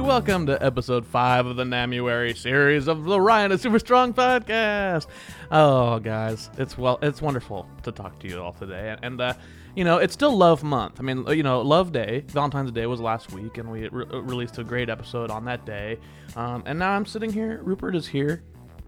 welcome to episode five of the Namuary series of the Ryan is Super Strong podcast. Oh, guys, it's well, it's wonderful to talk to you all today, and uh, you know, it's still Love Month. I mean, you know, Love Day, Valentine's Day was last week, and we re- released a great episode on that day. Um, and now I'm sitting here. Rupert is here.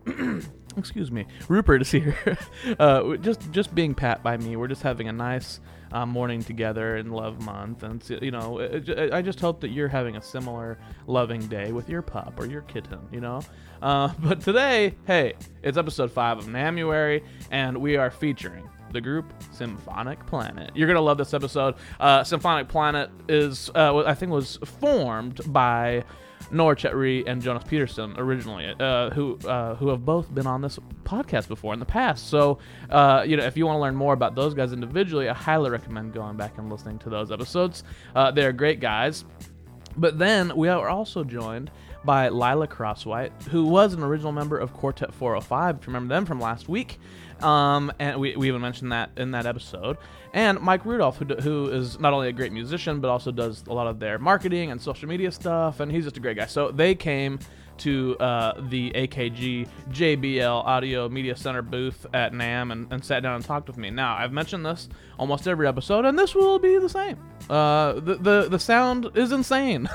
Excuse me, Rupert is here. uh, just just being pat by me. We're just having a nice uh, morning together in Love Month, and you know, it, it, I just hope that you're having a similar loving day with your pup or your kitten. You know, uh, but today, hey, it's episode five of Namuary, and we are featuring the group Symphonic Planet. You're gonna love this episode. Uh, Symphonic Planet is, uh, I think, was formed by Nora Chetry and Jonas Peterson originally, uh, who uh, who have both been on this podcast before in the past. So, uh, you know, if you want to learn more about those guys individually, I highly recommend going back and listening to those episodes. Uh, they're great guys. But then we are also joined by Lila Crosswhite, who was an original member of Quartet 405. If you remember them from last week, um, and we, we even mentioned that in that episode. And Mike Rudolph, who, who is not only a great musician, but also does a lot of their marketing and social media stuff, and he's just a great guy. So they came to uh, the AKG JBL Audio Media Center booth at NAMM and, and, sat down and talked with me. Now, I've mentioned this almost every episode, and this will be the same. Uh, the, the, the sound is insane.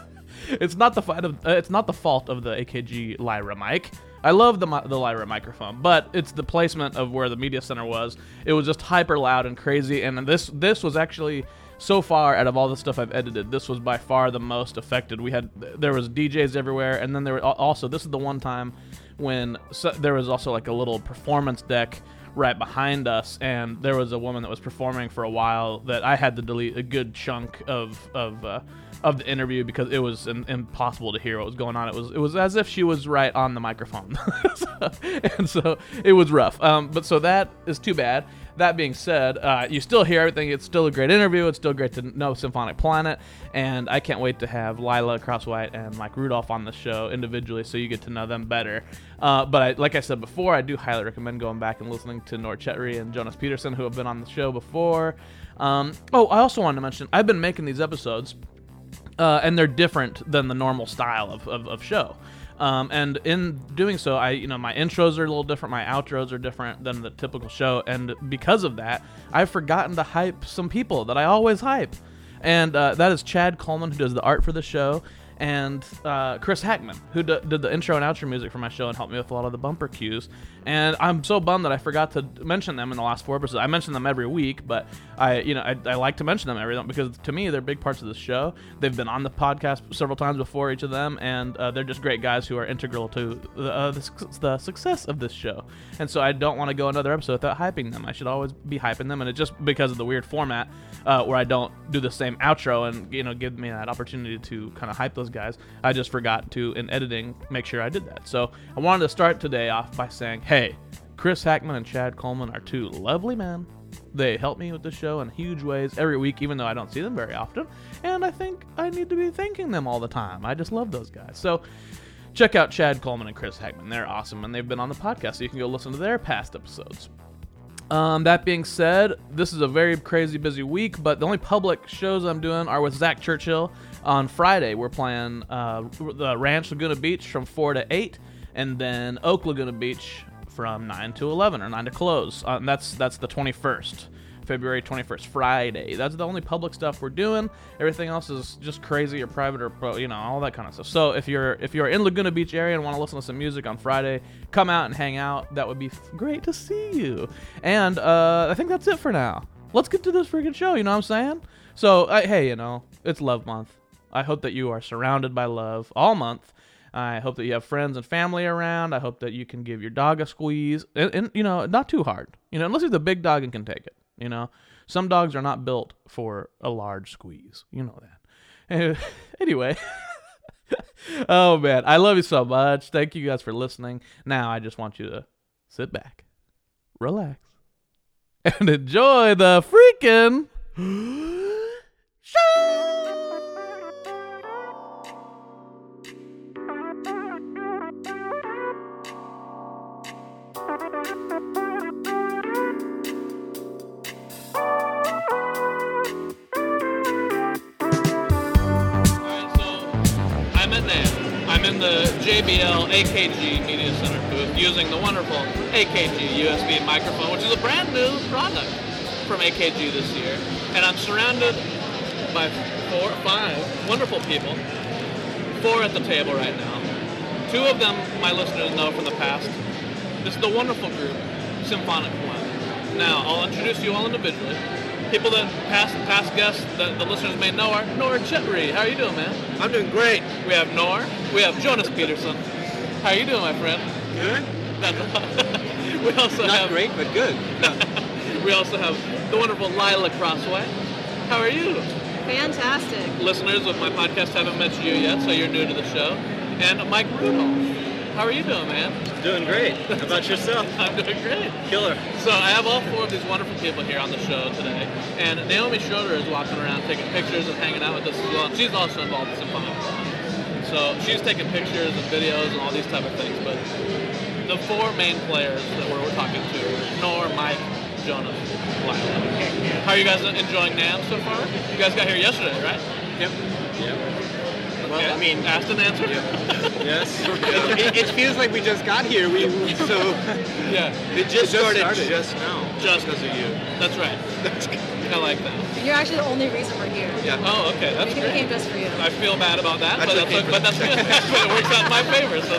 it's not the fault of, uh, it's not the fault of the AKG Lyra mic. I love the the Lyra microphone, but it's the placement of where the media center was. It was just hyper loud and crazy, and this this was actually so far out of all the stuff I've edited, this was by far the most affected. We had there was DJs everywhere, and then there were also this is the one time when so, there was also like a little performance deck right behind us, and there was a woman that was performing for a while that I had to delete a good chunk of of. Uh, of the interview because it was impossible to hear what was going on. It was it was as if she was right on the microphone, so, and so it was rough. Um, but so that is too bad. That being said, uh, you still hear everything. It's still a great interview. It's still great to know Symphonic Planet, and I can't wait to have Lila Crosswhite and Mike Rudolph on the show individually, so you get to know them better. Uh, but I, like I said before, I do highly recommend going back and listening to Nor Chetry and Jonas Peterson, who have been on the show before. Um, oh, I also wanted to mention I've been making these episodes uh, and they're different than the normal style of, of, of show. Um, and in doing so, I you know my intros are a little different, my outros are different than the typical show, and because of that, I've forgotten to hype some people that I always hype, and uh, that is Chad Coleman who does the art for the show, and uh, Chris Hackman, who d- did the intro and outro music for my show and helped me with a lot of the bumper cues. And I'm so bummed that I forgot to mention them in the last four episodes. I mention them every week, but I, you know, I, I like to mention them every time because to me they're big parts of the show. They've been on the podcast several times before each of them, and uh, they're just great guys who are integral to the, uh, the, the, success of this show. And so I don't want to go another episode without hyping them. I should always be hyping them, and it's just because of the weird format uh, where I don't do the same outro and you know give me that opportunity to kind of hype those guys. I just forgot to in editing make sure I did that. So I wanted to start today off by saying, hey, Chris Hackman and Chad Coleman are two lovely men. They help me with the show in huge ways every week, even though I don't see them very often. And I think I need to be thanking them all the time. I just love those guys. So check out Chad Coleman and Chris Hackman. They're awesome, and they've been on the podcast, so you can go listen to their past episodes. Um, that being said, this is a very crazy busy week, but the only public shows I'm doing are with Zach Churchill. On Friday, we're playing uh, the Ranch Laguna Beach from 4 to 8, and then Oak Laguna Beach from 9 to 11, or 9 to close. Uh, that's, that's the 21st. February 21st, Friday. That's the only public stuff we're doing. Everything else is just crazy or private or you know, all that kind of stuff. So if you're if you're in Laguna Beach area and want to listen to some music on Friday, come out and hang out. That would be great to see you. And uh, I think that's it for now. Let's get to this freaking show. You know what I'm saying? So uh, hey, you know, it's Love Month. I hope that you are surrounded by love all month. I hope that you have friends and family around. I hope that you can give your dog a squeeze, and, and you know, not too hard. You know, unless it's a big dog and can take it. You know, some dogs are not built for a large squeeze. You know that. anyway. oh man, I love you so much. Thank you guys for listening. Now I just want you to sit back, relax, and enjoy the freaking AKG Media Center booth using the wonderful AKG USB microphone, which is a brand new product from AKG this year. And I'm surrounded by four, five wonderful people. Four at the table right now. Two of them my listeners know from the past. This is the wonderful group, Symphonic Planet. Now, I'll introduce you all individually. People that past past guests that the listeners may know are Nor Chetry. How are you doing, man? I'm doing great. We have Nor. We have Jonas Peterson. How are you doing, my friend? Good. That's we also Not have great, but good. we also have the wonderful Lila Crosswhite. How are you? Fantastic. Listeners of my podcast haven't met you yet, so you're new to the show. And Mike Rudolph. How are you doing, man? doing great. How about yourself? I'm doing great. Killer. So I have all four of these wonderful people here on the show today, and Naomi Schroeder is walking around taking pictures and hanging out with us as well. She's also involved in some Planet. So she's taking pictures and videos and all these type of things. But the four main players that we're, we're talking to are Nor, Mike, Jonas, Lila. How are you guys enjoying NAMM so far? You guys got here yesterday, right? Yep. Yep. Well, Okay. I mean, asked and answered. yes. it, it feels like we just got here. We so yeah, it just, started, just now. Just- because of you. that's right. I like that. You're actually the only reason we're here. Yeah. Oh, okay, that's we great. came just for you. I feel bad about that, That's but that's, okay for but that's good. it works out in my favor. So,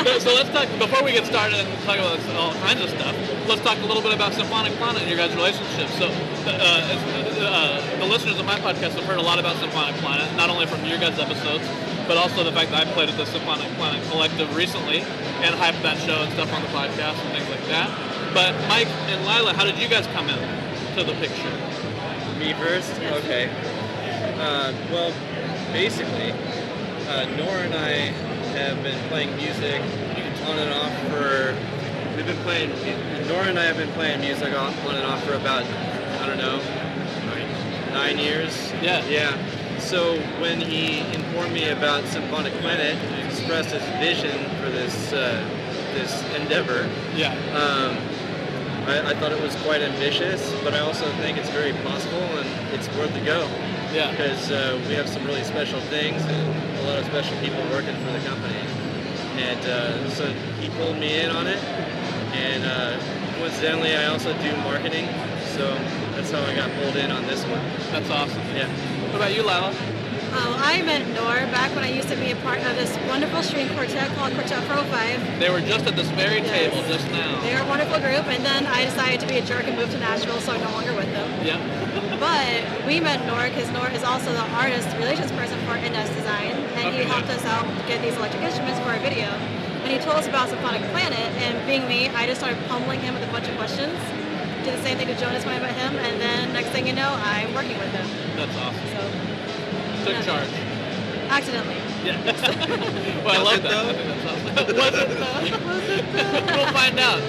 so, so let's talk before we get started and talk about all kinds of stuff. Let's talk a little bit about Symphonic Planet and your guys' relationship. So, uh, uh, the listeners of my podcast have heard a lot about Symphonic Planet, not only from your guys' episodes, but also the fact that I played at the Symphonic Planet Collective recently and hyped that show and stuff on the podcast and things like that. But Mike and Lila, how did you guys come in to the picture? Me first? Okay. Uh, well, basically, uh, Nora and I have been playing music on and off for. We've been playing. Nora and I have been playing music on on and off for about I don't know nine years. Yeah. Yeah. So when he informed me about Symphonic Planet, and expressed his vision for this uh, this endeavor, Yeah. um, I, I thought it was quite ambitious, but I also think it's very possible and it's worth a go Yeah. because uh, we have some really special things and a lot of special people working for the company. And uh, so he pulled me in on it, and uh, coincidentally, I also do marketing, so that's how I got pulled in on this one. That's awesome. Yeah. What about you, Lila? Um, I met Nor back when I used to be a part of this wonderful string quartet called Quartet Pro 5. They were just at this very Yes. table just now. They're a wonderful group, and then I decided to be a jerk and move to Nashville, so I'm no longer with them. Yeah. But we met Nor because Nor is also the artist relations person for NS Design, and he helped us out get these electric instruments for our video. And he told us about Symphonic Planet, and being me, I just started pummeling him with a bunch of questions. Did the same thing to Jonas when I met him, and then next thing you know, I'm working with him. That's awesome. So Took Yeah. charge. accidentally. Yeah. well, I love that. though? I think that's awesome. Was it though? we'll find out.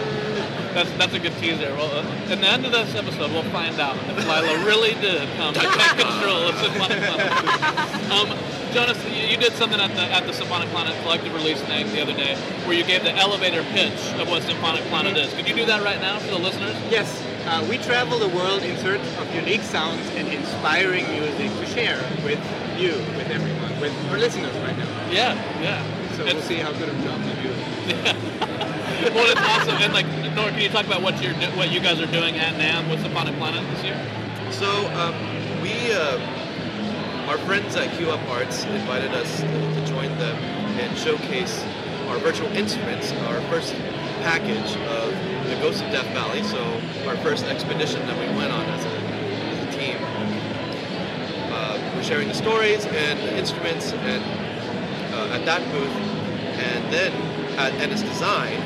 That's that's a good teaser. Well, uh, at the end of this episode, we'll find out if Lila really did come to take control of Symphonic Planet. Um, Jonas, you, you did something at the at the Symphonic Planet collective release thing the other day, where you gave the elevator pitch of what Symphonic Planet is. Could you do that right now for the listeners? Yes, uh, we travel the world in search of unique sounds and inspiring music to share with you, with everyone, with our listeners right now. Yeah, yeah. So It's- we'll see how good of a job we do. well, it's awesome. And like, Nora, can you talk about what you're do- what you guys are doing at NAMM with Symphonic Planet this year? So um, we, uh, our friends at Q Up Arts invited us to join them and showcase our virtual instruments, our first package of the Ghost of Death Valley. So our first expedition that we went on as a, as a team. Uh, we're sharing the stories and the instruments and uh, at that booth, and then at NS Design,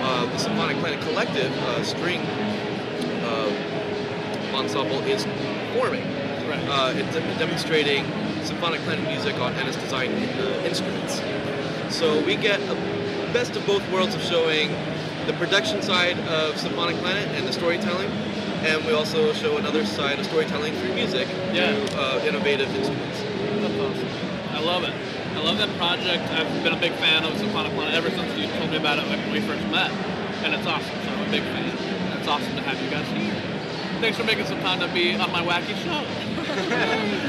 uh, the Symphonic Planet Collective uh, string uh, ensemble is forming. Right. Uh, it's demonstrating symphonic planet music on NS Design in instruments. So we get a best of both worlds of showing the production side of Symphonic Planet and the storytelling, and we also show another side of storytelling through music Yeah. through uh, innovative instruments. That's awesome. I love it. I love that project. I've been a big fan of Symphonic Planet ever since you told me about it when we first met, and it's awesome. So I'm a big fan. And it's awesome to have you guys here. Thanks for making some time to be on my wacky show.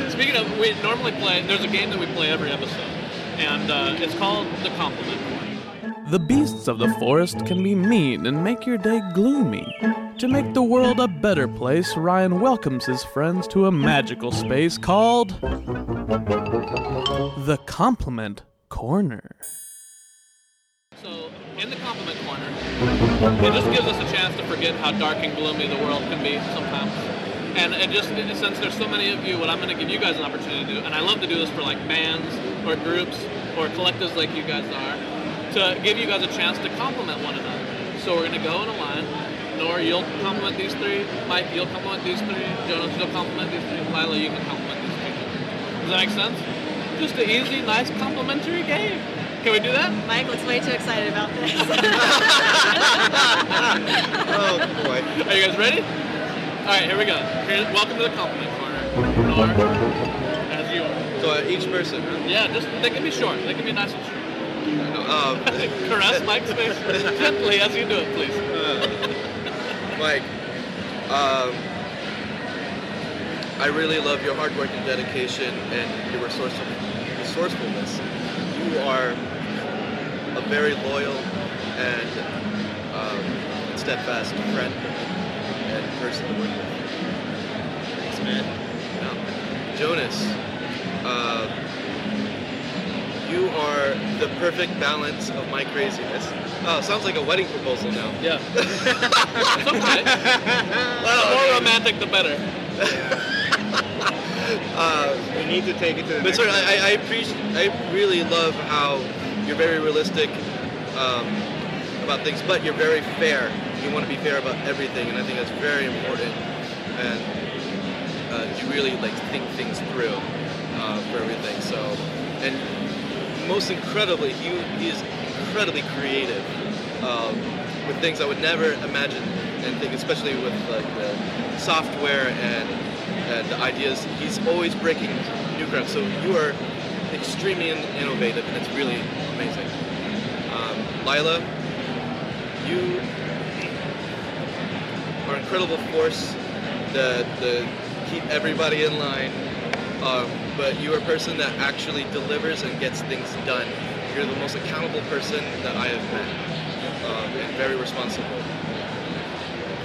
Speaking of, we normally play. There's a game that we play every episode, and uh, it's called The Compliment. The beasts of the forest can be mean and make your day gloomy. To make the world a better place, Ryan welcomes his friends to a magical space called the Compliment Corner. So, in the Compliment Corner, it just gives us a chance to forget how dark and gloomy the world can be sometimes. And it just, since there's so many of you, what I'm going to give you guys an opportunity to do, and I love to do this for like bands or groups or collectives like you guys are, to give you guys a chance to compliment one another. So we're going to go in a line. Nora, you'll compliment these three. Mike, you'll compliment these three. Jonas, you'll compliment these three. Lila, you can compliment these three. Does that make sense? Just an easy, nice, complimentary game. Can we do that? Mike looks way too excited about this. Oh boy. Are you guys ready? All right, here we go. Here, welcome to the compliment corner. Nora, as you are. So uh, each person. huh? Yeah, just they can be short. They can be nice and short. Um, Caress Mike's face gently as you do it, please. Mike, um, I really love your hard work and dedication and your resourcefulness. You are a very loyal and um, steadfast friend and person to work with. Thanks, man. Now, Jonas, uh, you are the perfect balance of my craziness. Oh, sounds like a wedding proposal now. Yeah. Okay. The more romantic, the better. Uh, We need to take it to the But sorry, level. I, I appreciate, I really love how you're very realistic um, about things, but you're very fair. You want to be fair about everything, and I think that's very important. And uh, you really like think things through uh, for everything. So, and most incredibly, he, he is incredibly creative um, with things I would never imagine and think, especially with like the software and and the ideas. He's always breaking new ground. So you are extremely innovative, and it's really amazing. Um, Lila, you are an incredible force to, to keep everybody in line. Um, but you are a person that actually delivers and gets things done. You're the most accountable person that I have met, um, and very responsible.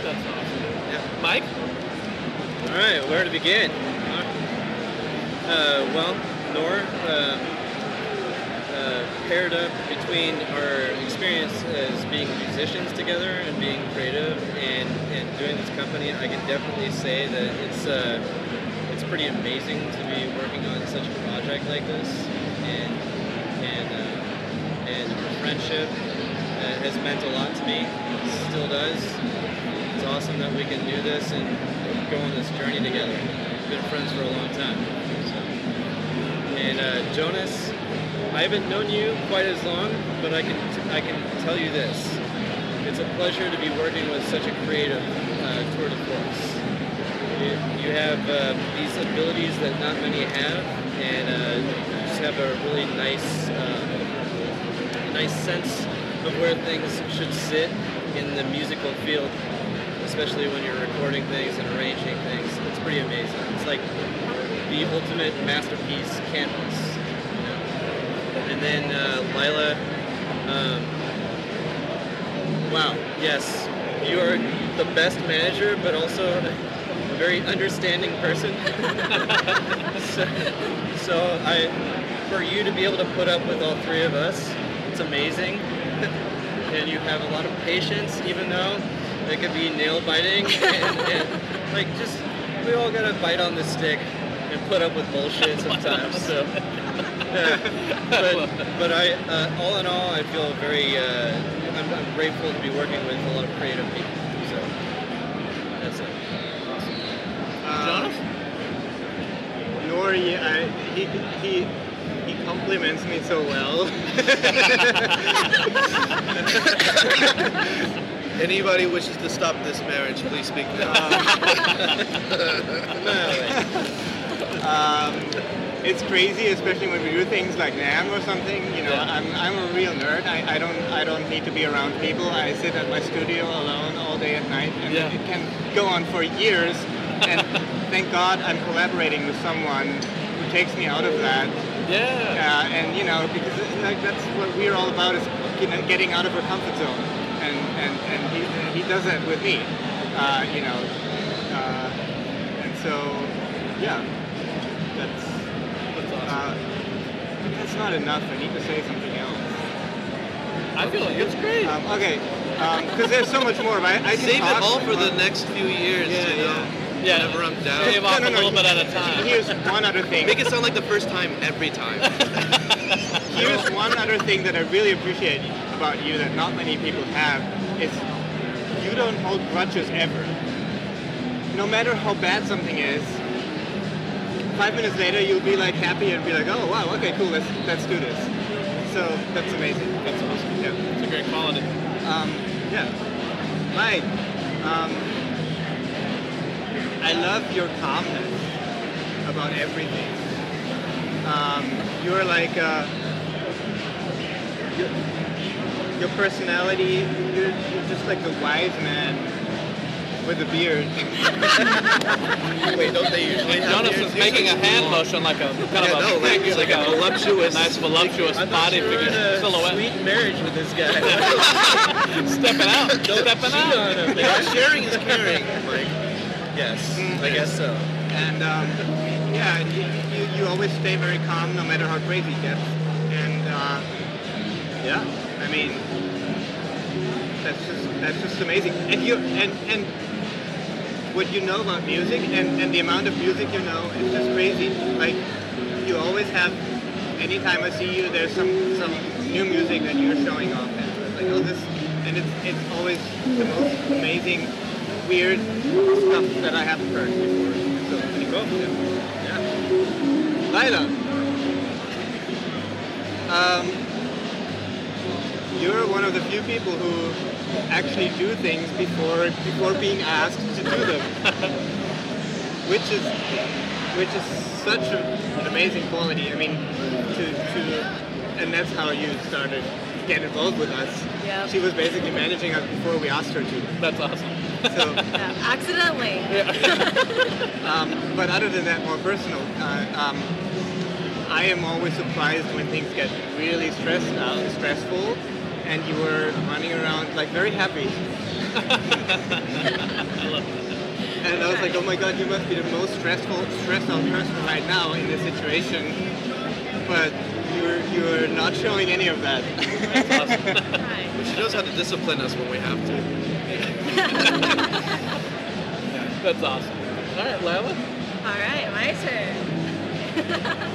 That's awesome. Yeah. Mike? All right, where to begin? Uh, well, Nor uh, uh, paired up between our experience as being musicians together and being creative and, and doing this company. I can definitely say that it's uh, it's pretty amazing to be working on such a project like this, and and uh, and our friendship uh, has meant a lot to me. Still does. It's awesome that we can do this and go on this journey together. We've been friends for a long time. So. And uh, Jonas, I haven't known you quite as long, but I can I can tell you this: it's a pleasure to be working with such a creative uh, tour de force. You, have uh, these abilities that not many have, and uh, you just have a really nice uh, nice sense of where things should sit in the musical field especially when you're recording things and arranging things. It's pretty amazing. It's like the ultimate masterpiece canvas. You know? And then uh, Lila, um, wow, yes, you are the best manager, but also very understanding person. so, so I, for you to be able to put up with all three of us, it's amazing. and you have a lot of patience, even though it could be nail biting and, and like just we all gotta bite on the stick and put up with bullshit sometimes. So, yeah. but but I uh, all in all, I feel very uh, I'm, I'm grateful to be working with a lot of creative people. So that's it. Jonas? I, he, he, he compliments me so well. Anybody wishes to stop this marriage, please speak now. um, it's crazy, especially when we do things like NAMM or something. You know, Yeah. I'm, I'm a real nerd. I, I don't I don't need to be around people. I sit at my studio alone all day at night, and Yeah. it can go on for years. And thank God I'm collaborating with someone who takes me out of that Yeah. Uh, and you know, because it- like that's what we're all about is you know, getting out of our comfort zone, and and and he he does that with me. Uh, you know, uh, and so yeah, that's uh, but that's not enough. I need to say something else. I feel like it's great. Um, okay, because there's so much more. But I, I can Save talk it all for the next few years, Yeah, you know. Yeah. Whenever I'm down. Off No, no, a no, little bit at a time. Here's one other thing. Make it sound like the first time every time. Here's one other thing that I really appreciate about you that not many people have is you don't hold grudges ever. No matter how bad something is, five minutes later you'll be like happy and be like, oh wow, okay, cool, let's let's do this. So that's amazing. That's awesome. Yeah. It's a great quality. Um, yeah. Mike, um, I love your calmness about everything. Um, you're like, uh, your, your personality, you're, you're just like the wise man with a beard. Wait, don't they usually have Jonas beards? is making a Usually- hand motion like a kind Yeah, of a no, like, figure, like a voluptuous- nice voluptuous body figure silhouette. Sweet marriage with this guy. Stepping out, stepping out. Yeah, sharing is caring, Yes, I guess so. And um, yeah, you, you, you always stay very calm no matter how crazy it gets. And uh, yeah, I mean, that's just that's just amazing. And you and and what you know about music and, and the amount of music you know is just crazy. Like you always have. Anytime I see you, there's some some new music that you're showing off. And like oh this, and it's it's always the most amazing, weird stuff that I haven't heard before. So pretty cool. Yeah. yeah. Lila. Um, you're one of the few people who actually do things before before being asked to do them, which is which is such a, an amazing quality. I mean, to to and that's how you started to get involved with us. Yep. She was basically managing us before we asked her to. That's awesome. So, Yeah, accidentally. um, but other than that, more personal. Uh, um, I am always surprised when things get really stressed out, stressful, and you were running around like very happy. And I was like, oh my god, you must be the most stressful, stressed out person right now in this situation. But you're you're not showing any of that. Right. But she knows how to discipline us when we have to. That's awesome. All right, Lila. All right, my turn.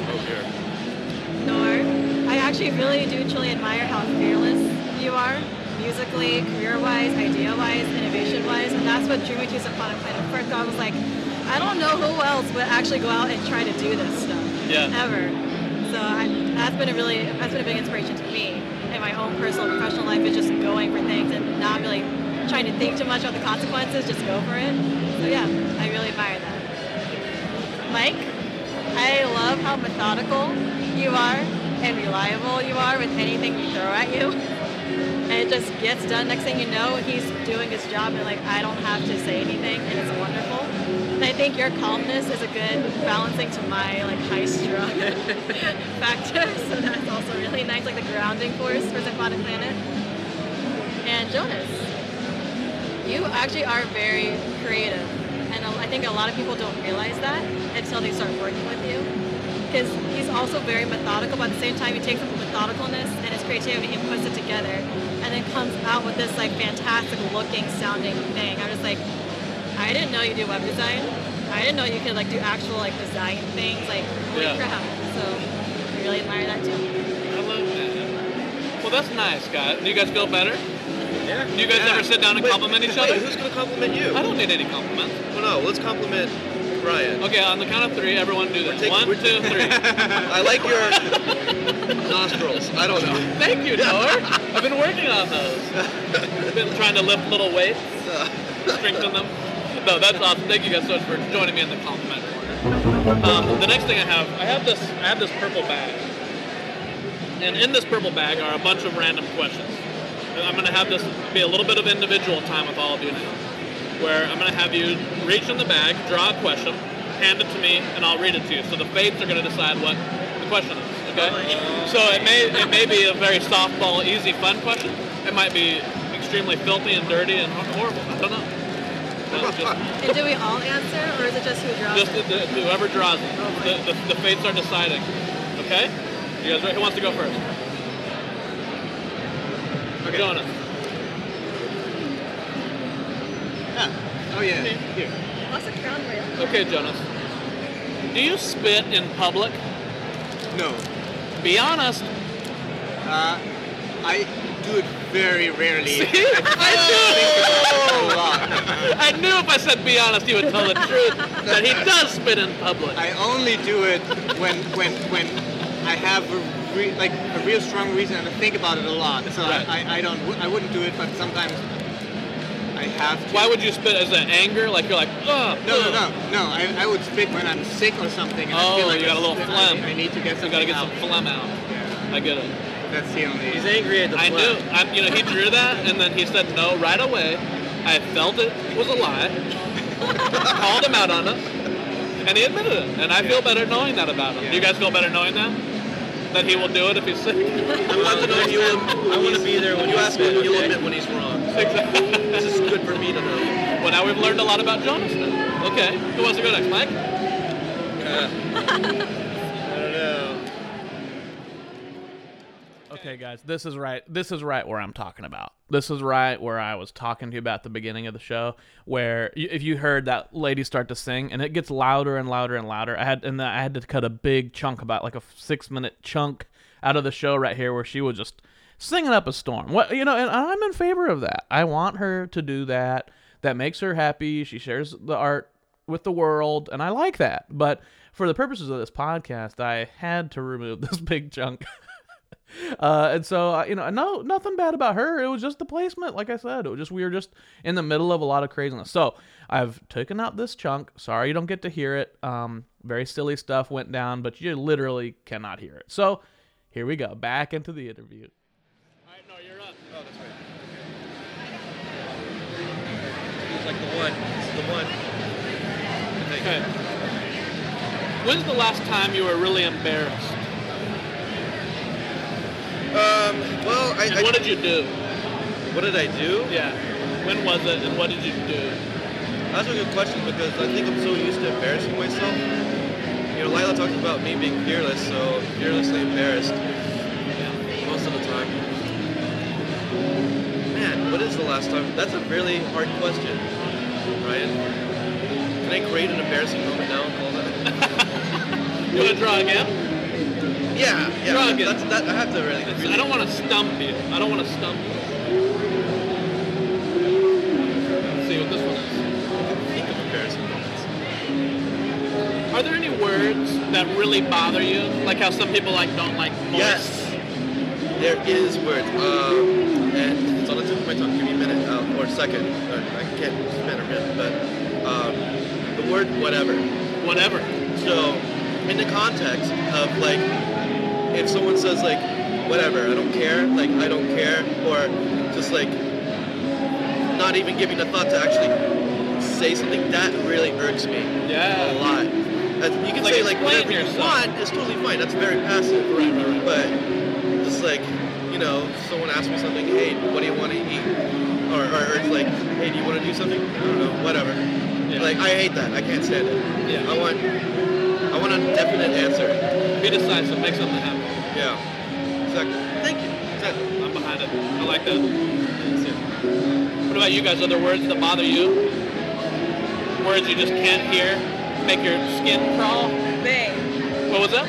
Oh dear. Nor, I actually really do truly admire how fearless you are, musically, career-wise, idea-wise, innovation-wise, and that's what drew me to Symphonic Planet. First, I was like, I don't know who else would actually go out and try to do this stuff Yeah. ever. So I, that's been a really that's been a big inspiration to me in my own personal professional life. Is just going for things and not really trying to think too much about the consequences. Just go for it. So yeah, I really admire that. Mike, I love how methodical you are and reliable you are with anything we throw at you. And it just gets done. Next thing you know, he's doing his job and like I don't have to say anything and it's wonderful. Think your calmness is a good balancing to my like high strung factor. So that's also really nice, like the grounding force for Symphonic Planet. And Jonas, you actually are very creative, and I think a lot of people don't realize that until they start working with you. Because he's also very methodical, but at the same time, he takes the methodicalness and his creativity and puts it together, and then comes out with this like fantastic looking, sounding thing. I'm just like, I didn't know you do web design. I didn't know you could like do actual like design things. Like, holy Yeah. crap! So I really admire that too. I love that. Well, that's nice, guys. Do you guys feel better? yeah. Do you guys Yeah. ever sit down and Wait, compliment each wait, other? Who's gonna compliment you? I don't need any compliments. Well, no, let's compliment Ryan. Okay, on the count of three, everyone do this. taking- One, we're- two, three. I like your nostrils. I don't know. Thank you, Noah. I've been working on those. I've been trying to lift little weights, strengthen them. No, that's awesome. Thank you guys so much for joining me in the compliment corner. Um, the next thing I have, I have this, I have this purple bag, and in this purple bag are a bunch of random questions. I'm going to have this be a little bit of individual time with all of you now, where I'm going to have you reach in the bag, draw a question, hand it to me, and I'll read it to you. So the fates are going to decide what the question is. Okay. So it may it may be a very softball, easy, fun question. It might be extremely filthy and dirty and horrible. I don't know. No, just, And do we all answer, or is it just who draws? just the, the, whoever draws it. The, the, the fates are deciding. Okay. You guys ready? Who wants to go first? Okay. Jonah. Yeah. Oh yeah. Here. What's the crown rail? Okay, Jonas. Do you spit in public? No. Be honest. Uh, I do it very rarely. I I knew! I knew if I said be honest, he would tell the truth that he does spit in public. I only do it when when when I have a re- like a real strong reason and I think about it a lot. So Right. I, I, I don't I wouldn't do it, but sometimes I have to. Why would you spit as an anger? Like you're like. No, no, ugh." no, no. I, I would spit when I'm sick or something. And I Oh, feel like you got a little I- phlegm. I, need to get You something gotta get out. some phlegm out. Yeah, I get it. That's the only. He's angry at the I knew. I, you know, he drew that, and then he said no right away. I felt it was a lie. Called him out on it, and he admitted it. And I feel better knowing that about him. Do you guys feel better knowing that? That he will do it if he's sick. I want to know if you will. I want to be there when you you ask him, spit, he'll admit when he's wrong. exactly. This is good for me to know. Well, now we've learned a lot about Jonas. Then. Okay, who wants to go next, Mike? Uh, I don't know. Okay, guys, this is right. This is right where I'm talking about. This is right where I was talking to you about the beginning of the show, where y- if you heard that lady start to sing and it gets louder and louder and louder. I had and I had to cut a big chunk, about like a six minute chunk, out of the show right here, where she was just singing up a storm. What you know, and I'm in favor of that. I want her to do that. That makes her happy. She shares the art with the world, and I like that. But for the purposes of this podcast, I had to remove this big chunk. Uh, and so uh, you know, no, nothing bad about her. It was just the placement, like I said. It was just we were just in the middle of a lot of craziness. So I've taken out this chunk. Sorry you don't get to hear it. Um, very silly stuff went down, but you literally cannot hear it. So here we go, back into the interview. All right, no, you're up. Oh, that's like the one. The one. Okay. When's the last time you were really embarrassed? Um, well, I, And I what did you do? what did I do? Yeah. When was it, and what did you do? That's a good question because I think I'm so used to embarrassing myself. You know, Lila talks about me being fearless, so fearlessly embarrassed yeah. most of the time. Man, what is the last time? That's a really hard question, Ryan. Can I create an embarrassing moment now and call that? You want to draw again? Yeah, yeah. That's, that, I have to really. Really I don't want to stump you. I don't want to stump you. Let's see what this one is. think of embarrassing moments. Are there any words that really bother you? Like how some people like don't like moist? Yes, there is words, um, and it's on the tip of my tongue. Give me a minute uh, or a second. Or I can't spend a minute, but um, the word whatever. Whatever. So, in the context of like, if someone says like, whatever, I don't care, like I don't care, or just like, not even giving a thought to actually say something, that really irks me Yeah. a lot. You can Like say like whatever you want, it's totally fine. That's very passive. Right, right, right. But just like, you know, someone asks me something, hey, what do you want to eat? Or, or, or it's like, hey, do you want to do something? I don't know, whatever. Yeah. Like, I hate that. I can't stand it. Yeah. I want, I want a definite answer. Be decisive. Make something happen. Like that. What about you guys? Are there words that bother you? Words you just can't hear? Make your skin crawl? Bay. What was that?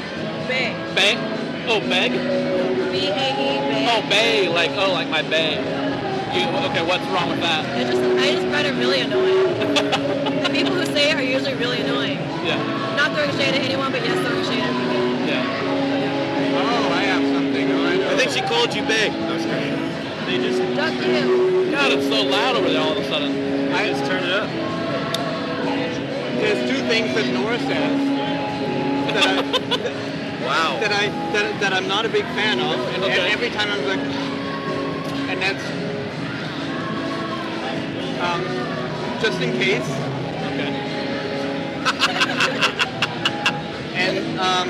Bay. Beg? Oh, beg? B-A-E, Bay. Oh, bay. Like, oh, like my bay. You, okay, what's wrong with that? I just, I just find it really annoying. the people who say it are usually really annoying. Yeah. Not throwing shade at anyone, but yes, throwing shade at people. Yeah. Oh, I have something. Oh, I know. I think she called you big. No, I'm. They just Duck you. God, it's so loud over there all of a sudden. I, just turn it up. there's two things that Nora says that I, Wow. that I that, that I'm not a big fan of, and, Okay. and every time I'm like, and that's um, just in case, Okay. and um,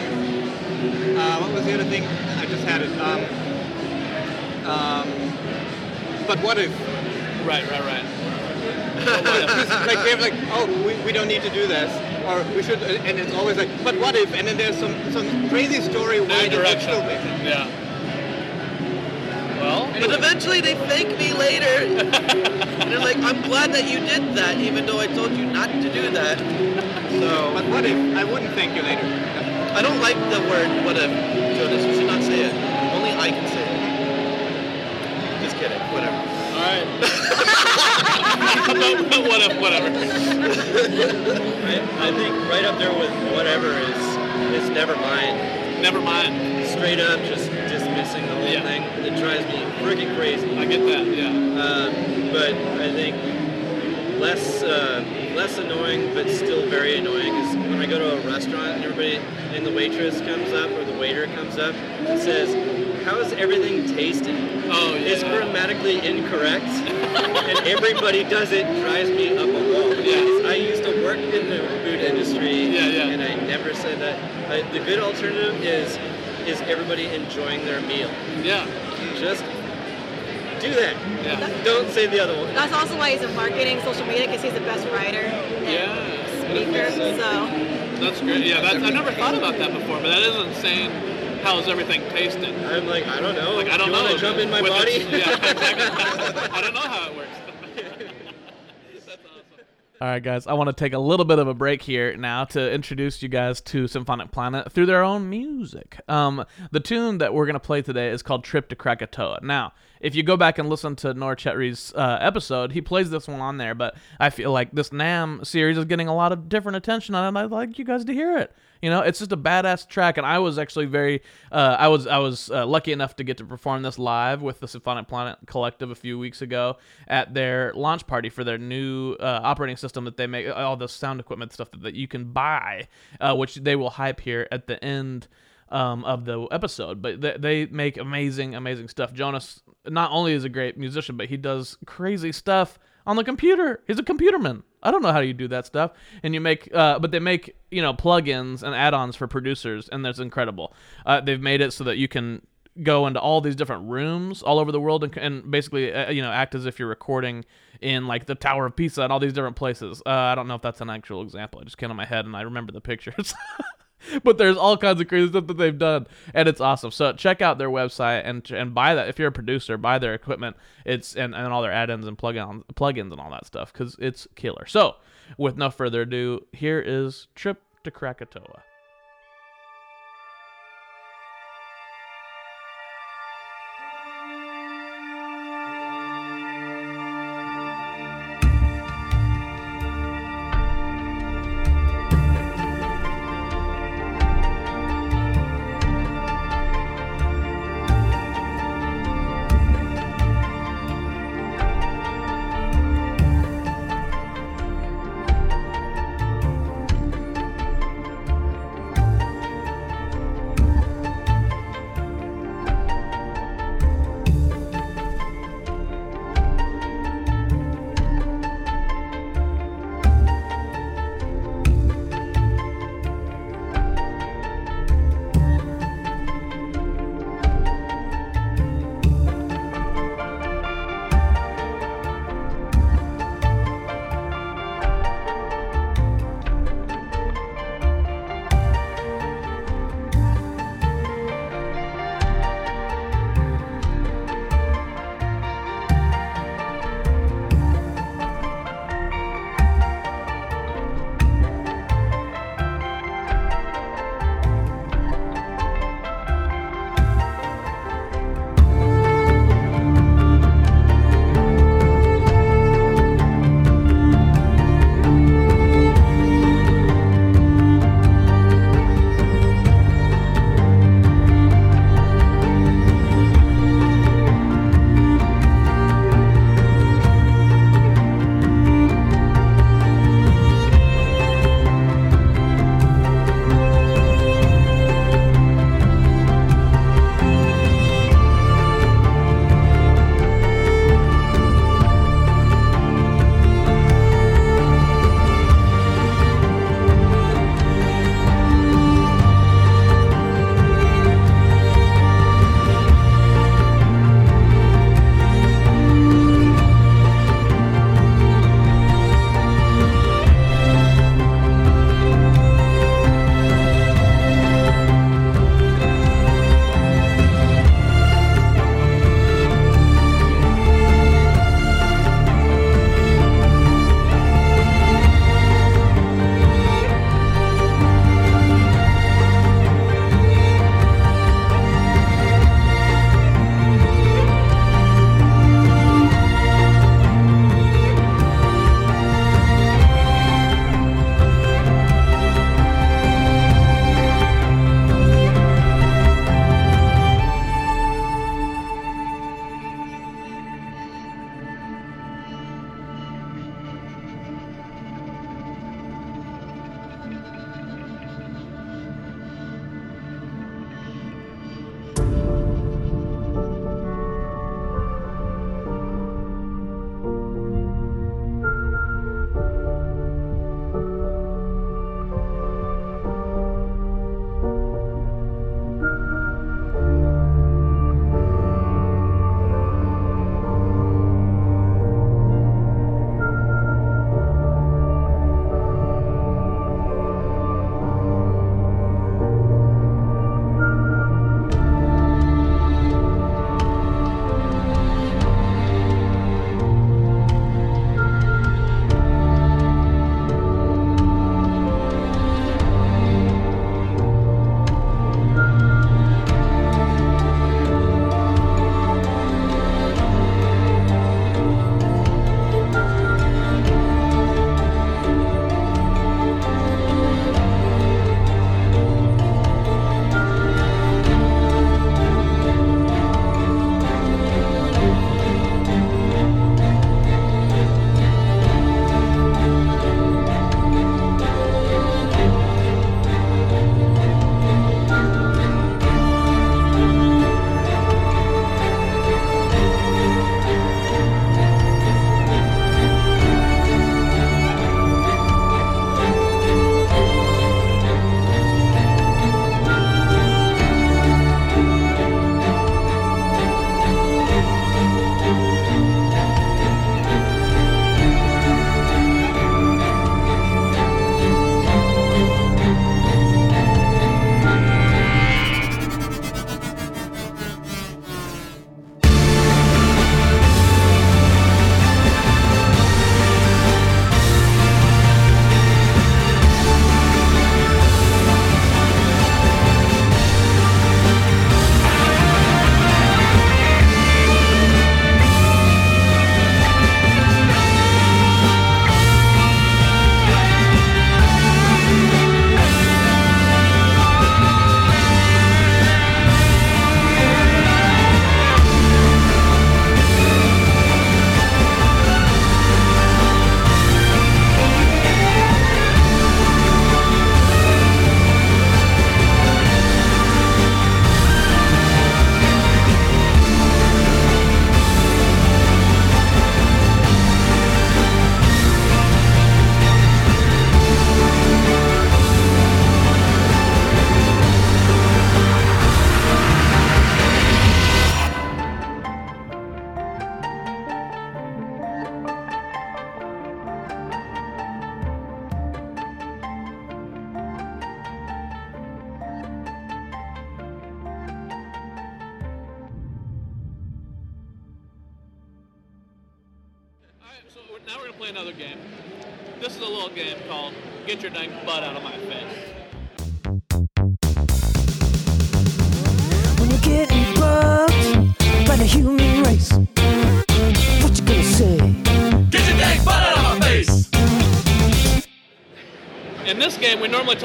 uh, what was the other thing? I just had it. Um, um, but what if? Right, right, right. like they're like, oh, we, we don't need to do this, or we should, uh, and it's always like, but what if? And then there's some some crazy story why New they direction. still make it. Yeah. Well, But eventually they thank me later. and they're like, I'm glad that you did that, even though I told you not to do that. So, But what if? I wouldn't thank you later. I don't like the word what if, Jonas. You should not say it. Only I can say it. Whatever. all right. what if, whatever. I, I think right up there with whatever is is never mind. Never mind. Straight up, just dismissing the whole Yeah. thing. It drives me freaking crazy. I get that. Yeah. Um, but I think less uh, less annoying, but still very annoying is when I go to a restaurant and everybody and the waitress comes up or the waiter comes up and says, "How is everything tasting?" Oh yeah. It's grammatically incorrect, and everybody does it. Drives me up a wall. Yeah. I used to work in the food industry, Yeah, yeah. and I never said that. Uh, the good alternative is is everybody enjoying their meal. Yeah. Just do that. Yeah. Don't say the other one. That's also why he's in marketing, social media, because he's the best writer and Yeah. speaker. So That's great. Yeah. That's, I never thought about that before, but that is insane. How's everything tasting? I'm like, I don't know. Like I don't you know. jump in my with body? it- Yeah. Exactly. I don't know how it works. All right, guys, I want to take a little bit of a break here now to introduce you guys to Symphonic Planet through their own music. Um, the tune that we're going to play today is called Trip to Krakatoa. Now, if you go back and listen to Nor Chetry's uh, episode, he plays this one on there, but I feel like this NAMM series is getting a lot of different attention, on it, and I'd like you guys to hear it. You know, it's just a badass track, and I was actually very, uh, I was I was uh, lucky enough to get to perform this live with the Symphonic Planet Collective a few weeks ago at their launch party for their new uh, operating system that they make, all the sound equipment stuff that, that you can buy, uh, which they will hype here at the end um, of the episode. But they, they make amazing, amazing stuff. Jonas not only is a great musician, but he does crazy stuff on the computer. He's a computerman. I don't know how you do that stuff. And you make, uh, but they make you know plugins and add-ons for producers, and that's incredible. Uh, they've made it so that you can go into all these different rooms all over the world and, and basically uh, you know act as if you're recording in like the Tower of Pisa and all these different places. Uh, I don't know if that's an actual example. i just came to my head and I remember the pictures. but there's all kinds of crazy stuff that they've done and it's awesome. So check out their website and and buy that. If you're a producer buy their equipment. It's and, and all their add-ins and plug-ins plugins and all that stuff because it's killer. So with no further ado here is trip to krakatoa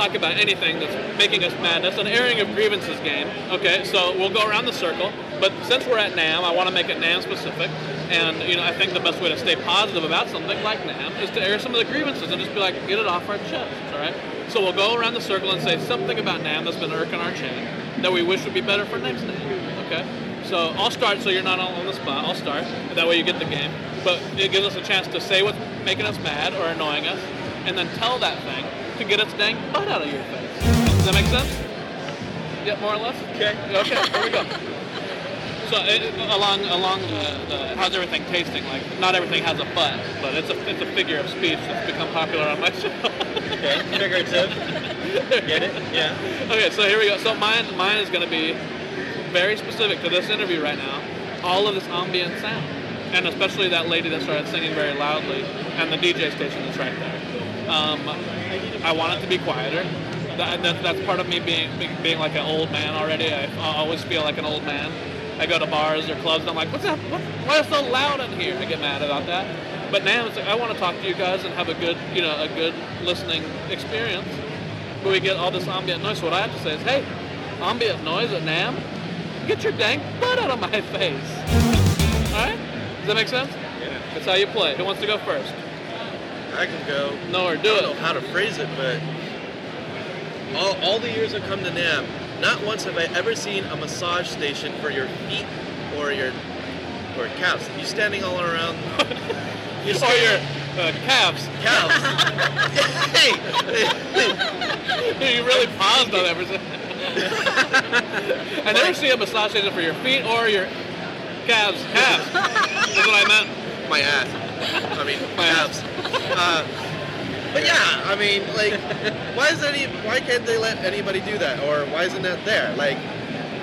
talk about anything that's making us mad. That's an airing of grievances game. Okay, so we'll go around the circle. But since we're at NAMM, I want to make it NAMM specific. And you know, I think the best way to stay positive about something like NAMM is to air some of the grievances and just be like, get it off our chest. All right. So we'll go around the circle and say something about NAMM that's been irking our chain that we wish would be better for next NAMM. Okay. So I'll start so you're not all on the spot. I'll start. That way you get the game. But it gives us a chance to say what's making us mad or annoying us, and then tell that thing to get its dang butt out of your face. Does that make sense? Yeah, more or less. Okay. Okay. Here we go. So it, along along the, the how's everything tasting? Like not everything has a butt, but it's a it's a figure of speech that's become popular on my show. Okay, figurative. Get it? Yeah. Okay, so here we go. So mine mine is going to be very specific to this interview right now. All of this ambient sound, and especially that lady that started singing very loudly, and the DJ station that's right there. Um, I want it to be quieter. That, that, that's part of me being being- like an old man already. I, I always feel like an old man. I go to bars or clubs and I'm like, what's that? What, why is it so loud in here? I get mad about that. But now it's like, I want to talk to you guys and have a good, you know, a good listening experience. But we get all this ambient noise. So what I have to say is, hey, ambient noise at NAMM, get your dang butt out of my face. All right? Does that make sense? Yeah. That's how you play. Who wants to go first? I can go. No, or do I do don't know how to phrase it, but all, all the years I've come to NAMM, not once have I ever seen a massage station for your feet or your or calves. You standing all around. You're Or your uh, calves. calves. hey, you really paused on that for a second. I never see a massage station for your feet or your calves. Calves. That's what I meant. my ass. I mean, calves. Uh, but yeah, I mean, like, why is any? Why can't they let anybody do that? Or why isn't that there? Like,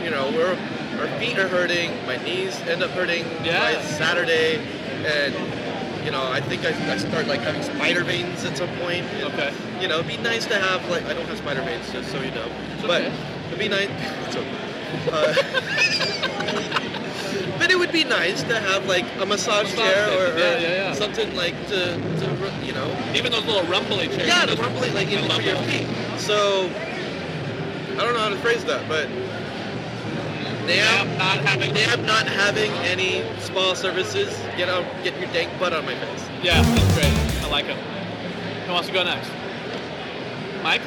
you know, we're our feet are hurting. My knees end up hurting Yeah. by Saturday, and you know, I think I, I start like having spider veins at some point. and, Okay. You know, it'd be nice to have like I don't have spider veins, just so you know. but okay. it'd be nice. It's okay. Uh, but it would be nice to have like a massage Massage chair or, yeah, yeah, yeah. something like to, to you know Even those little rumbly chairs. yeah, the rumbling like love for your feet. So I don't know how to phrase that, but NAMM NAMM not having. NAMM not having any spa services, get out, get your dank butt on my face. Yeah, that's great. I like it. Who wants to go next? Mike?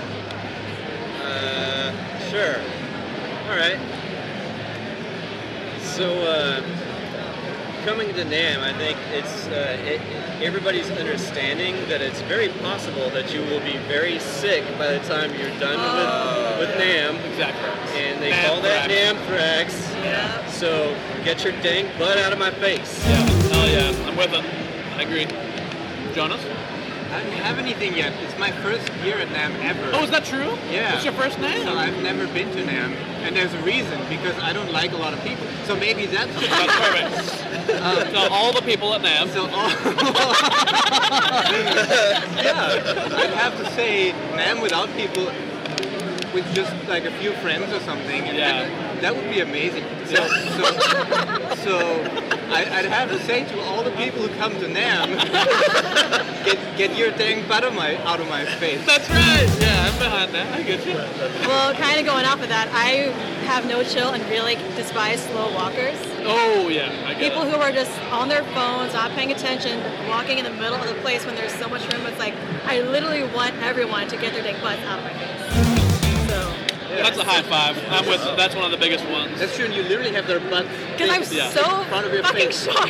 Uh, sure. All right. So, uh, coming to NAMM, I think it's uh, it, everybody's understanding that it's very possible that you will be very sick by the time you're done with, with NAMM. Exactly. And they call that Anthrax. NAMM Yeah. So, get your dank butt out of my face. Yeah. Hell yeah. I'm with it. I agree. Jonas? I don't have anything yet. It's my first year at NAMM ever. Oh, is that true? Yeah. It's your first name? So I've never been to NAMM, and there's a reason because I don't like a lot of people. So maybe that's That's perfect. Um, so all the people at NAMM. So all yeah, I'd have to say NAMM without people, with just like a few friends or something. Yeah. That, that would be amazing. So so so I, I'd have to say to all the people who come to NAMM, get get your dang butt of my out of my face. That's right. Yeah, I'm behind that. I get you. Well, kind of going off of that, I have no chill and really despise slow walkers. Oh yeah, I get People it. who are just on their phones, not paying attention, walking in the middle of the place when there's so much room. It's like I literally want everyone to get their dick butts out of my face. So, That's a high five. I'm with. That's one of the biggest ones. That's true, and you literally have their butt. because I'm Yeah. so in front of your fucking face. short.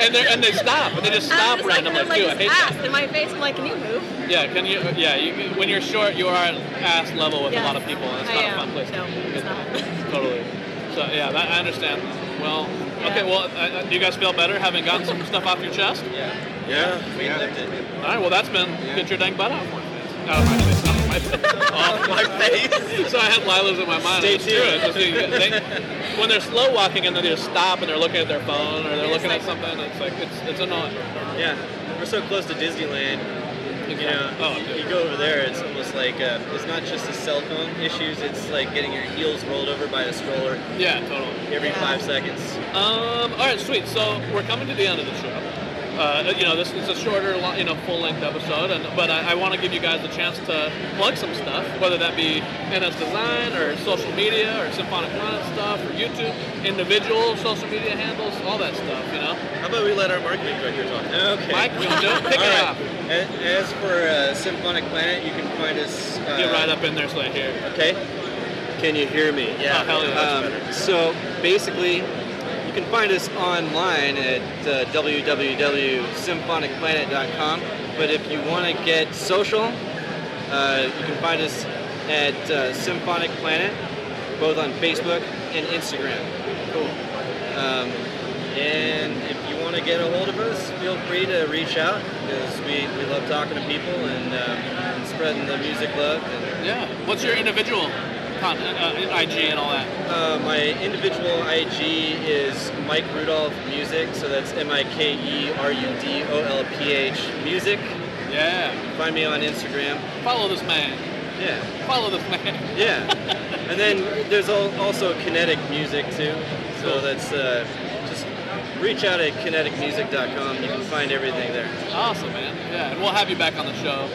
and they and they stop. And they just stop just randomly I'm like too. I this hate ass that. in my face. I'm like, can you move? Yeah, can you? Yeah, you, when you're short, you are at ass level with a lot of people, and it's I not a am. fun place. No, it's not. Totally. So yeah, that, I understand. Well, Yeah. okay. Well, uh, uh, do you guys feel better having gotten some stuff off your chest? Yeah. Yeah. We lifted. All right. Well, that's been Yeah. get your dang butt out. Out of my face. Out of my off my face. So I had Lila's in my mind. Stay tuned. It's just, you- they- when they're slow walking and then they just stop and they're looking at their phone or they're It's looking at something, it's like it's it's annoying. Yeah, we're so close to Disneyland. You know, Oh, dude. you go over there, it's almost like uh, it's not just the cell phone issues. It's like getting your heels rolled over by a stroller Yeah, totally. every Yeah. five seconds. Um, all right, sweet. So we're coming to the end of the show. Uh, you know, this is a shorter, you know, full-length episode, and but I, I want to give you guys a chance to plug some stuff, whether that be NS Design or social media or Symphonic Planet stuff or YouTube, individual social media handles, all that stuff. You know, How about we let our marketing director talk? Okay. Mike, you want to do it? Pick All it right. up. As for uh, Symphonic Planet, you can find us. Uh, Get right up in there so I hear. Okay. Can you hear me? Yeah. Oh, hell yeah, Um, so basically, you can find us online at uh, www.symphonicplanet.com. But if you want to get social, uh, you can find us at uh, Symphonic Planet, both on Facebook and Instagram. Cool. Um, and if you want to get a hold of us, feel free to reach out because we, we love talking to people and, um, and spreading the music love. And, Yeah. What's your individual uh, IG and all that? Uh, my individual IG is Mike Rudolph Music, so that's M I K E R U D O L P H Music. Yeah. Find me on Instagram. Follow this man. Yeah, Follow this man. yeah. and then there's also Kinetic Music too, so that's uh, just reach out at kineticmusic.com. You can find everything there. Awesome, man. Yeah, and we'll have you back on the show.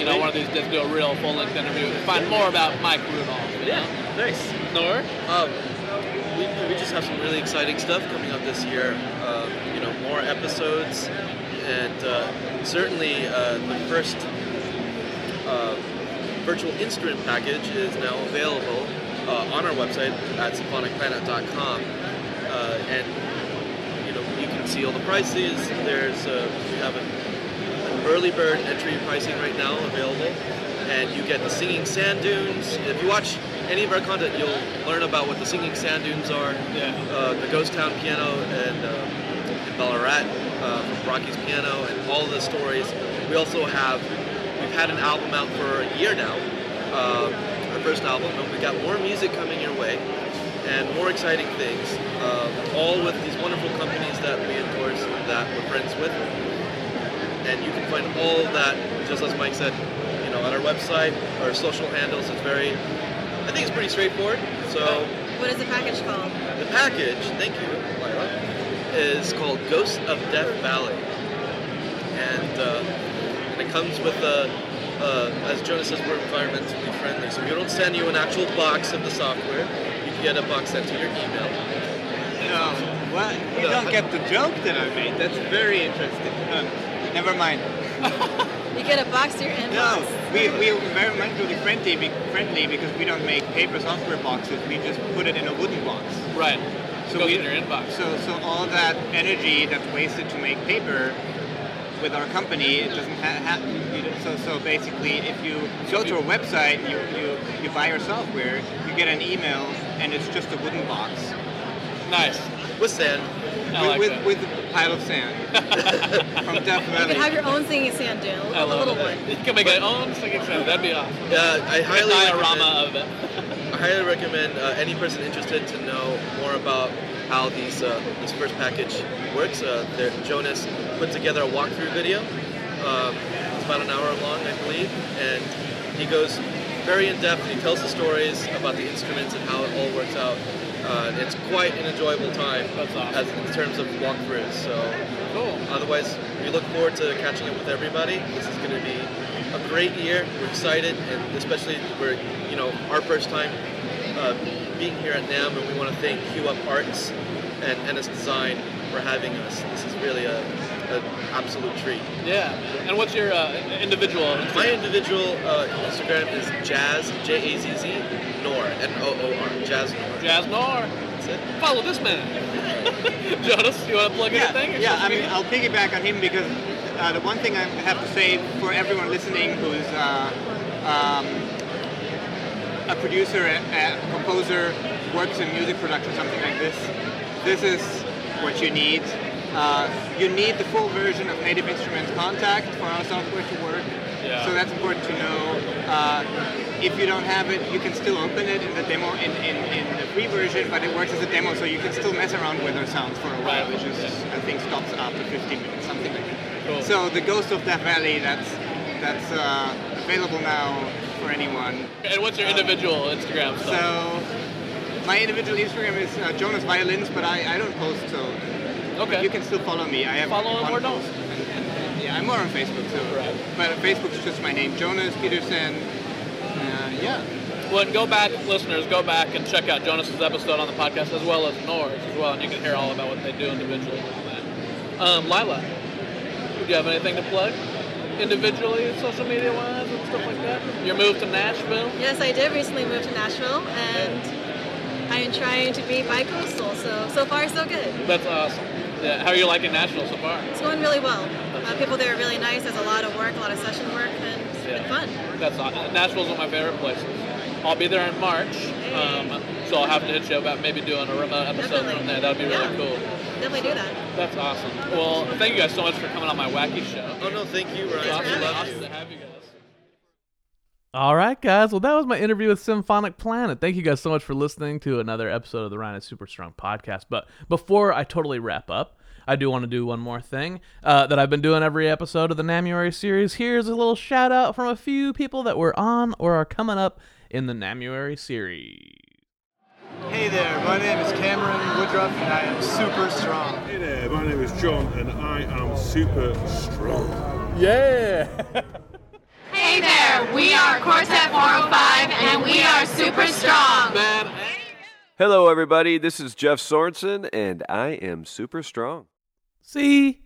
You know, one of these days, do a real full-length interview and find more about Mike Rudolph. you know? thanks. Nor? Um, we, we just have some really exciting stuff coming up this year. Uh, you know, more episodes, and uh, certainly uh, the first uh, virtual instrument package is now available uh, on our website at symphonicplanet.com. Uh, and you know, you can see all the prices. There's uh, we have an early bird entry pricing right now available, and you get the singing sand dunes. If you watch any of our content, you'll learn about what the singing sand dunes are. Yeah. Uh, the Ghost Town piano and uh, in Ballarat uh, from Rocky's piano and all the stories. We also have we've had an album out for a year now, uh, our first album, and we got more music coming your way and more exciting things, uh, all with these wonderful companies that we endorse, that we're friends with. And you can find all of that, just as Mike said, you know, on our website, our social handles. It's very, I think it's pretty straightforward. So What is the package called? the package, thank you, Lyra, is called Ghost of Death Valley, and uh, and it comes with a. Uh, as Jonas says, we're environmentally friendly, so we don't send you an actual box of the software. You can get a box sent to your email. No, what? You don't get the joke that I made. That's very interesting. Never mind. You get a box to your inbox. No, we we are very mindfully friendly, be- friendly because we don't make paper software boxes. We just put it in a wooden box. Right. So Goes we, in your inbox. So so all that energy that's wasted to make paper with our company, it doesn't have. Ha- you so so basically, if you go to our website, you, you you buy our software, you get an email, and it's just a wooden box Nice. With sand. I like with, that. with a pile of sand from Death You Valley. can have your own singing sand dune, I a love little it. one. You can make your own singing sound. That'd be awesome. Uh, I A highly recommend, diorama of it. I highly recommend uh, any person interested to know more about how these uh, this first package works. Uh, Jonas put together a walkthrough video. Um, it's about an hour long, I believe, and he goes very in depth. He tells the stories about the instruments and how it all works out. Uh, it's quite an enjoyable time awesome. as, in terms of walkthroughs. So Cool. Otherwise, we look forward to catching up with everybody. This is going to be a great year. We're excited, and especially we're, you know, our first time uh, being here at NAMM, and we want to thank Q Up Arts and NS Design for having us. This is really a, an absolute treat. Yeah. And what's your uh, individual? My individual uh, Instagram is Jazz J A Z Z Nor N O O R Jazz Nor. Jazz Nor. That's it. Follow this man. Jonas, you want to plug Yeah, anything? yeah. I mean. I'll piggyback on him because uh, the one thing I have to say for everyone listening who's uh, um, a producer, a, a composer, works in music production, something like this, this is what you need. Uh, you need the full version of Native Instruments Kontakt for our software to work. Yeah. So that's important to know. Uh, if you don't have it, you can still open it in the demo in, in, in the free version, but it works as a demo, so you can still mess around with our sounds for a while. It just I think stops after 15 minutes, something like that. Cool. So the Ghost of Death Valley, that's that's uh, available now for anyone. And what's your individual Instagram stuff? So my individual Instagram is uh, Jonas Violins, but I, I don't post, so Okay. you can still follow me. I have Follow him or don't. yeah, I'm more on Facebook, so Right. but Facebook's just my name, Jonas Peterson. Uh, yeah. Well, and go back, listeners, go back and check out Jonas's episode on the podcast as well as Nora's as well, and you can hear all about what they do individually and all that. Um, Lila, do you have anything to plug individually, social media wise, and stuff like that? Your move to Nashville? Yes, I did recently move to Nashville, and I am trying to be bi-coastal. So so far so good. That's awesome. Yeah, how are you liking Nashville so far? It's going really well. Uh, people there are really nice. There's a lot of work, a lot of session work, and Yeah. fun. That's awesome. Nashville's one of my favorite places. I'll be there in March, um, so I'll have to hit you about maybe doing a remote episode Definitely. from there. That'd be really Yeah. cool. Definitely do that. That's awesome. Well, thank you guys so much for coming on my wacky show. Oh no, thank you, Ryan. Thanks for Awesome, having awesome to have you guys. All right, guys. Well, that was my interview with Symphonic Planet. Thank you guys so much for listening to another episode of the Ryan is Super Strong podcast. But before I totally wrap up, I do want to do one more thing uh, that I've been doing every episode of the Namuary series. Here's a little shout out from a few people that were on or are coming up in the Namuary series. Hey there, my name is Cameron Woodruff and I am super strong. Hey there, my name is John and I am super strong. Yeah. Hey there, we are Quartet 405 and we are super strong. Man, Hello, everybody. This is Jeff Sorensen, and I am super strong. See?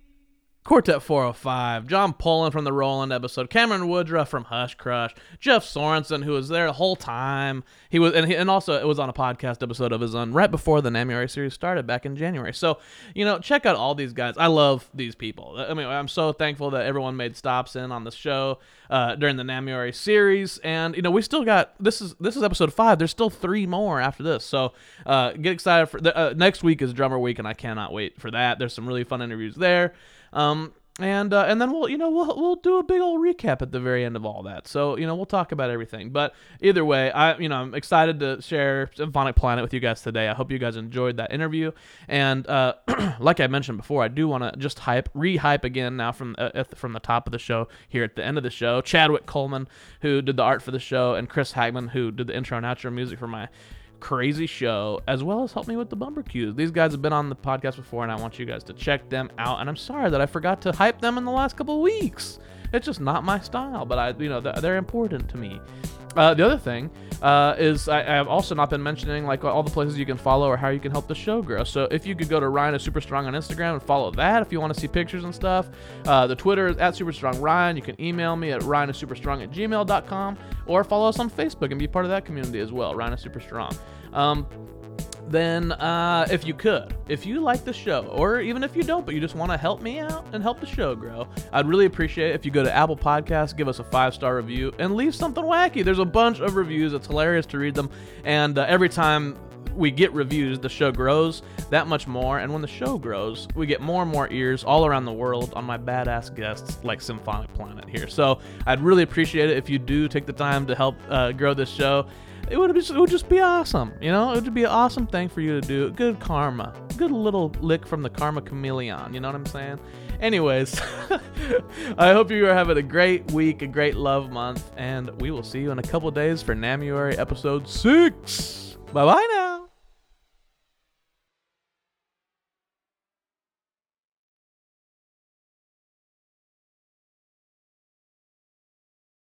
Quartet 405, John Poland from the Roland episode, Cameron Woodruff from Hush Crush, Jeff Sorensen, who was there the whole time. He was, and, he, and also it was on a podcast episode of his own right before the Namuary series started back in January. So, you know, check out all these guys. I love these people. I mean, I'm so thankful that everyone made stops in on the show uh, during the Namuary series, and you know, we still got this is this is episode five. There's still three more after this, so uh, get excited for the, uh, next week is Drummer Week, and I cannot wait for that. There's some really fun interviews there. Um, and uh, and then we'll you know we'll we'll do a big old recap at the very end of all that. So you know we'll talk about everything. But either way, I you know I'm excited to share Symphonic Planet with you guys today. I hope you guys enjoyed that interview. And uh, like I mentioned before, I do want to just hype re-hype again now from uh, from the top of the show here at the end of the show. Chadwick Coleman, who did the art for the show, and Chris Hagman, who did the intro and outro music for my crazy show, as well as help me with the bumper cues. These guys have been on the podcast before, and I want you guys to check them out. And I'm sorry that I forgot to hype them in the last couple weeks. It's just not my style, but I, you know, they're, important to me. Uh, the other thing uh, is I, I have also not been mentioning like all the places you can follow or how you can help the show grow. So if you could go to Ryan is Super Strong on Instagram and follow that if you want to see pictures and stuff. Uh, the Twitter is at Super Strong Ryan. You can email me at Ryan is Super Strong at gmail.com or follow us on Facebook and be part of that community as well. Ryan is Super Strong. Um, then uh, if you could, if you like the show, or even if you don't, but you just want to help me out and help the show grow, I'd really appreciate it if you go to Apple Podcasts, give us a five star review, and leave something wacky. There's a bunch of reviews. It's hilarious to read them, and uh, every time we get reviews, the show grows that much more. And when the show grows, we get more and more ears all around the world on my badass guests like Symphonic Planet here. So I'd really appreciate it if you do take the time to help uh, grow this show. It would, be, it would just be awesome, you know. It would be an awesome thing for you to do. Good karma, good little lick from the karma chameleon. You know what I'm saying? Anyways, I hope you are having a great week, a great love month, and we will see you in a couple days for Namuary episode six. Bye bye now.